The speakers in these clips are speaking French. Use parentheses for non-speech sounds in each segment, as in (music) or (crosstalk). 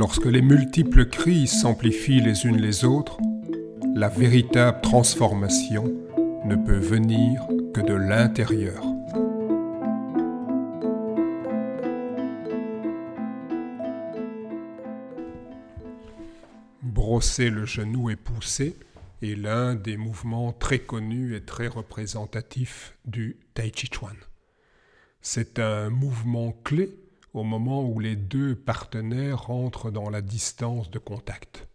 Lorsque les multiples crises s'amplifient les unes les autres, la véritable transformation ne peut venir que de l'intérieur. Brosser le genou et pousser est l'un des mouvements très connus et très représentatifs du Tai Chi Chuan. C'est un mouvement clé au moment où les deux partenaires rentrent dans la distance de contact.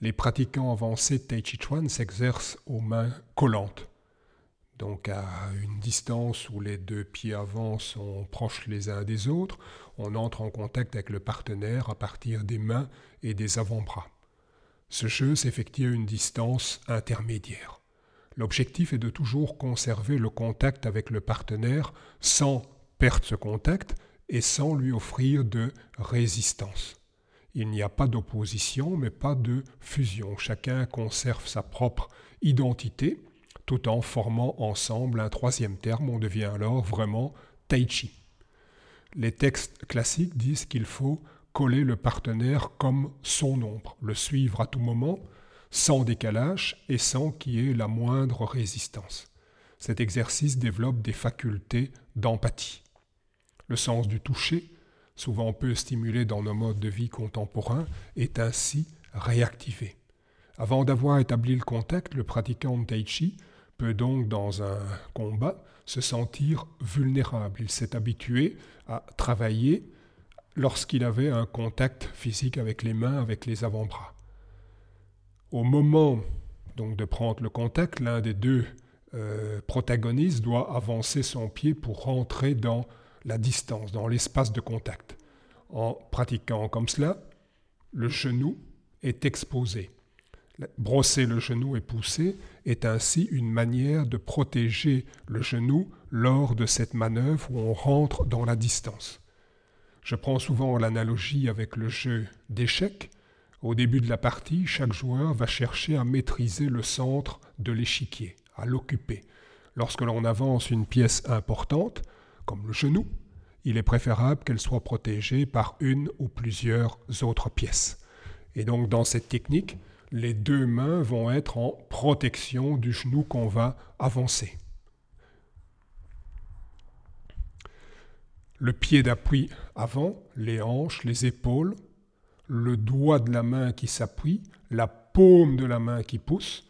Les pratiquants avancés de Tai Chi Chuan s'exercent aux mains collantes, donc à une distance où les deux pieds avant sont proches les uns des autres, on entre en contact avec le partenaire à partir des mains et des avant-bras. Ce jeu s'effectue à une distance intermédiaire. L'objectif est de toujours conserver le contact avec le partenaire sans perdre ce contact et sans lui offrir de résistance. Il n'y a pas d'opposition, mais pas de fusion. Chacun conserve sa propre identité, tout en formant ensemble un troisième terme. On devient alors vraiment tai chi. Les textes classiques disent qu'il faut coller le partenaire comme son ombre, le suivre à tout moment, sans décalage et sans qu'il y ait la moindre résistance. Cet exercice développe des facultés d'empathie. Le sens du toucher, souvent peu stimulé dans nos modes de vie contemporains, est ainsi réactivé. Avant d'avoir établi le contact, le pratiquant de Tai Chi peut donc, dans un combat, se sentir vulnérable. Il s'est habitué à travailler lorsqu'il avait un contact physique avec les mains, avec les avant-bras. Au moment donc de prendre le contact, l'un des deux euh, protagonistes doit avancer son pied pour rentrer dans la distance, dans l'espace de contact. En pratiquant comme cela, le genou est exposé. Brosser le genou et pousser est ainsi une manière de protéger le genou lors de cette manœuvre où on rentre dans la distance. Je prends souvent l'analogie avec le jeu d'échecs. Au début de la partie, chaque joueur va chercher à maîtriser le centre de l'échiquier, à l'occuper. Lorsque l'on avance une pièce importante, comme le genou, il est préférable qu'elle soit protégée par une ou plusieurs autres pièces. Et donc dans cette technique, les deux mains vont être en protection du genou qu'on va avancer. Le pied d'appui avant, les hanches, les épaules, le doigt de la main qui s'appuie, la paume de la main qui pousse.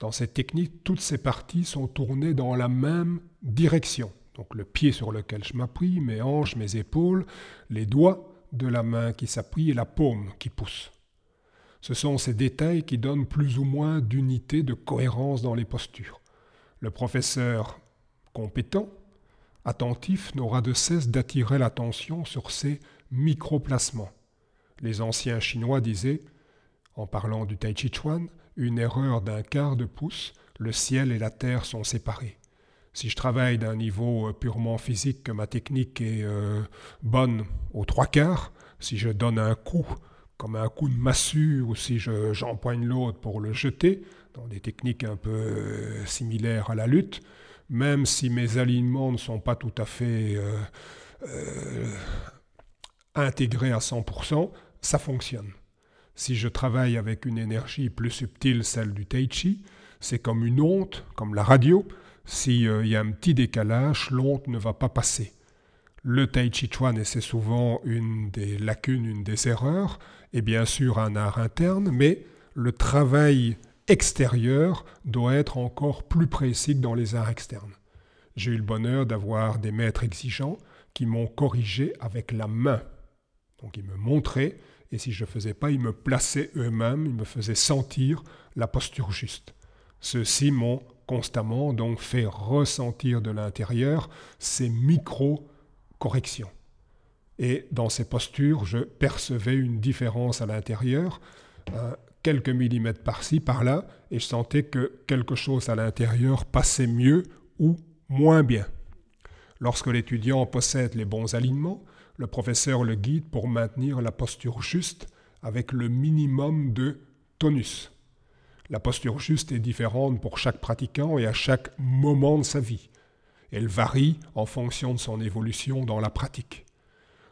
Dans cette technique, toutes ces parties sont tournées dans la même direction. Donc le pied sur lequel je m'appuie, mes hanches, mes épaules, les doigts de la main qui s'appuie et la paume qui pousse. Ce sont ces détails qui donnent plus ou moins d'unité, de cohérence dans les postures. Le professeur compétent, attentif, n'aura de cesse d'attirer l'attention sur ces micro-placements. Les anciens Chinois disaient, en parlant du Tai Chi Chuan, une erreur d'un quart de pouce, le ciel et la terre sont séparés. Si je travaille d'un niveau euh, purement physique, que ma technique est euh, bonne aux trois quarts, si je donne un coup comme un coup de massue ou si j'empoigne l'autre pour le jeter, dans des techniques un peu euh, similaires à la lutte, même si mes alignements ne sont pas tout à fait intégrés à 100%, ça fonctionne. Si je travaille avec une énergie plus subtile, celle du tai chi, c'est comme une honte, comme la radio, s'il euh, y a un petit décalage, l'onde ne va pas passer. Le Tai Chi Chuan, et c'est souvent une des lacunes, une des erreurs, est bien sûr un art interne, mais le travail extérieur doit être encore plus précis que dans les arts externes. J'ai eu le bonheur d'avoir des maîtres exigeants qui m'ont corrigé avec la main. Donc ils me montraient, et si je ne faisais pas, ils me plaçaient eux-mêmes, ils me faisaient sentir la posture juste. Ceux-ci m'ont constamment donc fait ressentir de l'intérieur ces micro-corrections. Et dans ces postures, je percevais une différence à l'intérieur, euh, quelques millimètres par-ci, par-là, et je sentais que quelque chose à l'intérieur passait mieux ou moins bien. Lorsque l'étudiant possède les bons alignements, le professeur le guide pour maintenir la posture juste avec le minimum de tonus. La posture juste est différente pour chaque pratiquant et à chaque moment de sa vie. Elle varie en fonction de son évolution dans la pratique.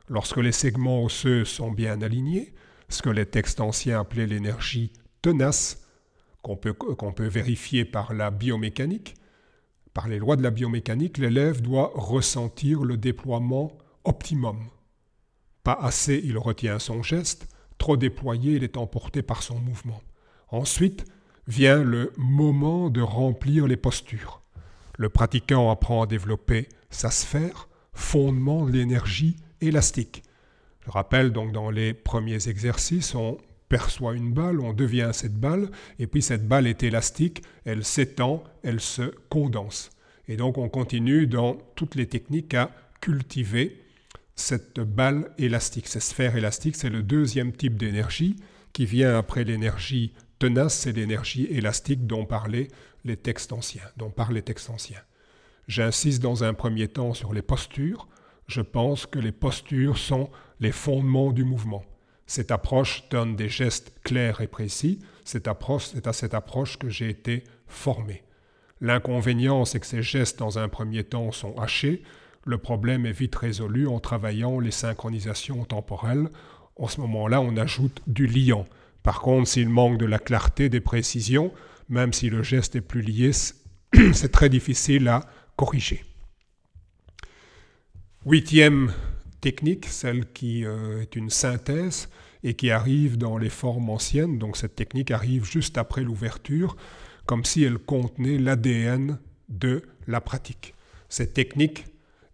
Lorsque les segments osseux sont bien alignés, ce que les textes anciens appelaient l'énergie tenace, qu'on peut, qu'on peut vérifier par la biomécanique, par les lois de la biomécanique, l'élève doit ressentir le déploiement optimum. Pas assez, il retient son geste, trop déployé, il est emporté par son mouvement. Ensuite vient le moment de remplir les postures. Le pratiquant apprend à développer sa sphère, fondement de l'énergie élastique. Je rappelle donc dans les premiers exercices, on perçoit une balle, on devient cette balle, et puis cette balle est élastique, elle s'étend, elle se condense. Et donc on continue dans toutes les techniques à cultiver cette balle élastique, cette sphère élastique, c'est le deuxième type d'énergie qui vient après l'énergie tenace, c'est l'énergie élastique dont parlaient les textes anciens, dont parlent les textes anciens. J'insiste dans un premier temps sur les postures. Je pense que les postures sont les fondements du mouvement. Cette approche donne des gestes clairs et précis. Cette approche, c'est à cette approche que j'ai été formé. L'inconvénient, c'est que ces gestes, dans un premier temps, sont hachés. Le problème est vite résolu en travaillant les synchronisations temporelles. En ce moment-là, on ajoute du liant. Par contre, s'il manque de la clarté, des précisions, même si le geste est plus lié, (clears throat) c'est très difficile à corriger. Huitième technique, celle qui euh, est une synthèse et qui arrive dans les formes anciennes. Donc cette technique arrive juste après l'ouverture, comme si elle contenait l'ADN de la pratique. Cette technique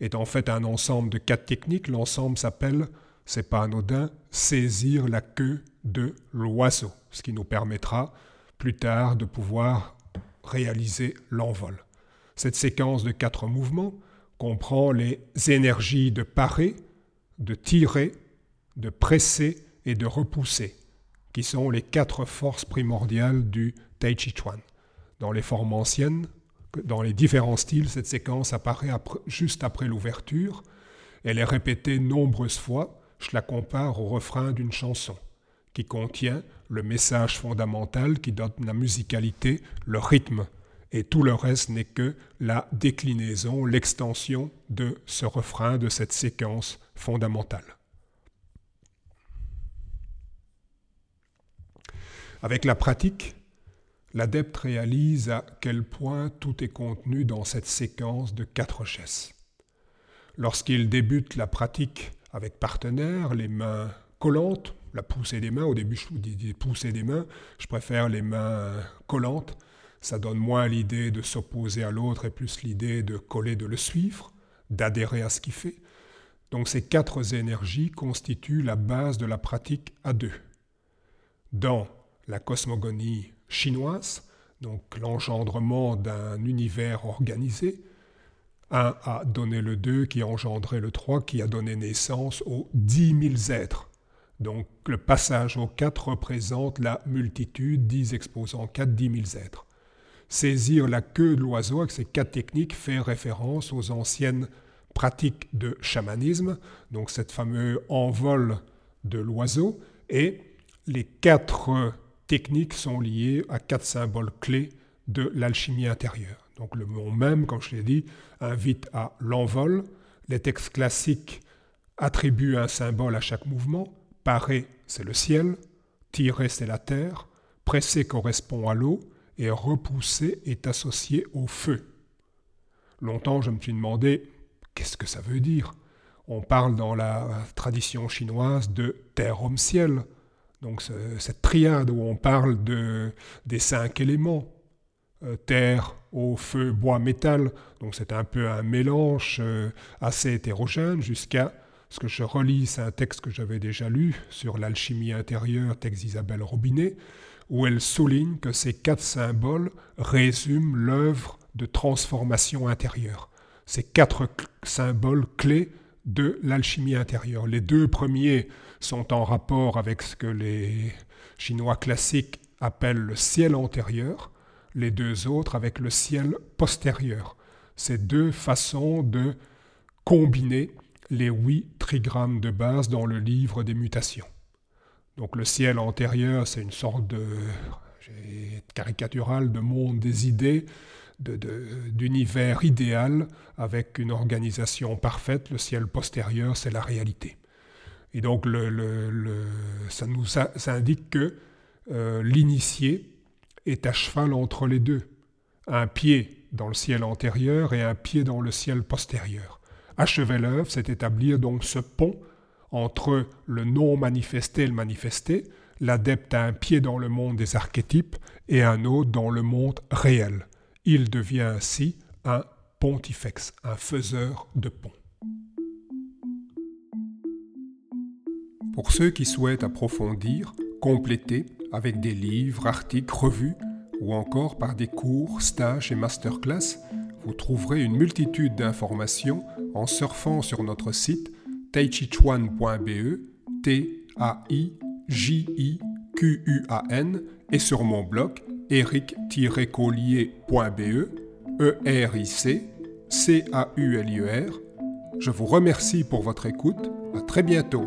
est en fait un ensemble de quatre techniques. L'ensemble s'appelle c'est pas anodin, saisir la queue de l'oiseau, ce qui nous permettra plus tard de pouvoir réaliser l'envol. Cette séquence de quatre mouvements comprend les énergies de parer, de tirer, de presser et de repousser, qui sont les quatre forces primordiales du Tai Chi Chuan. Dans les formes anciennes, dans les différents styles, cette séquence apparaît juste après l'ouverture. Elle est répétée nombreuses fois je la compare au refrain d'une chanson, qui contient le message fondamental qui donne la musicalité, le rythme, et tout le reste n'est que la déclinaison, l'extension de ce refrain, de cette séquence fondamentale. Avec la pratique, l'adepte réalise à quel point tout est contenu dans cette séquence de quatre gestes. Lorsqu'il débute la pratique avec partenaire, les mains collantes, la poussée des mains. Au début, je vous dis pousser des mains. Je préfère les mains collantes. Ça donne moins l'idée de s'opposer à l'autre et plus l'idée de coller, de le suivre, d'adhérer à ce qu'il fait. Donc ces quatre énergies constituent la base de la pratique à deux. Dans la cosmogonie chinoise, donc l'engendrement d'un univers organisé, 1 a donné le 2 qui a engendré le 3 qui a donné naissance aux 10 000 êtres. Donc le passage au 4 représente la multitude, 10 exposants 4, 10 000 êtres. Saisir la queue de l'oiseau avec ces quatre techniques fait référence aux anciennes pratiques de chamanisme, donc cette fameux envol de l'oiseau, et les quatre techniques sont liées à quatre symboles clés de l'alchimie intérieure. Donc le mot même, comme je l'ai dit, invite à l'envol. Les textes classiques attribuent un symbole à chaque mouvement. Parer, c'est le ciel. Tirer, c'est la terre. Presser correspond à l'eau. Et repousser est associé au feu. Longtemps, je me suis demandé, qu'est-ce que ça veut dire? On parle dans la tradition chinoise de terre-homme-ciel. Donc cette triade où on parle de, des cinq éléments, euh, terre, eau, feu, bois, métal. Donc c'est un peu un mélange euh, assez hétérogène jusqu'à ce que je relis, c'est un texte que j'avais déjà lu sur l'alchimie intérieure, texte d'Isabelle Robinet, où elle souligne que ces quatre symboles résument l'œuvre de transformation intérieure. Ces quatre symboles clés de l'alchimie intérieure. Les deux premiers sont en rapport avec ce que les Chinois classiques appellent le ciel antérieur, les deux autres avec le ciel postérieur. Ces deux façons de combiner les huit trigrammes de base dans le livre des mutations. Donc le ciel antérieur, c'est une sorte de caricatural de monde des idées, d'univers idéal avec une organisation parfaite. Le ciel postérieur, c'est la réalité. Et donc ça nous indique que euh, l'initié est à cheval entre les deux, un pied dans le ciel antérieur et un pied dans le ciel postérieur. Achever l'œuvre, c'est établir donc ce pont entre le non manifesté et le manifesté, l'adepte a un pied dans le monde des archétypes et un autre dans le monde réel. Il devient ainsi un pontifex, un faiseur de pont. Pour ceux qui souhaitent approfondir, compléter avec des livres, articles, revues ou encore par des cours, stages et masterclass, vous trouverez une multitude d'informations en surfant sur notre site taichichuan.be, T-A-I-J-I-Q-U-A-N, et sur mon blog eric-collier.be, E-R-I-C, C-A-U-L-I-E-R. Je vous remercie pour votre écoute. À très bientôt.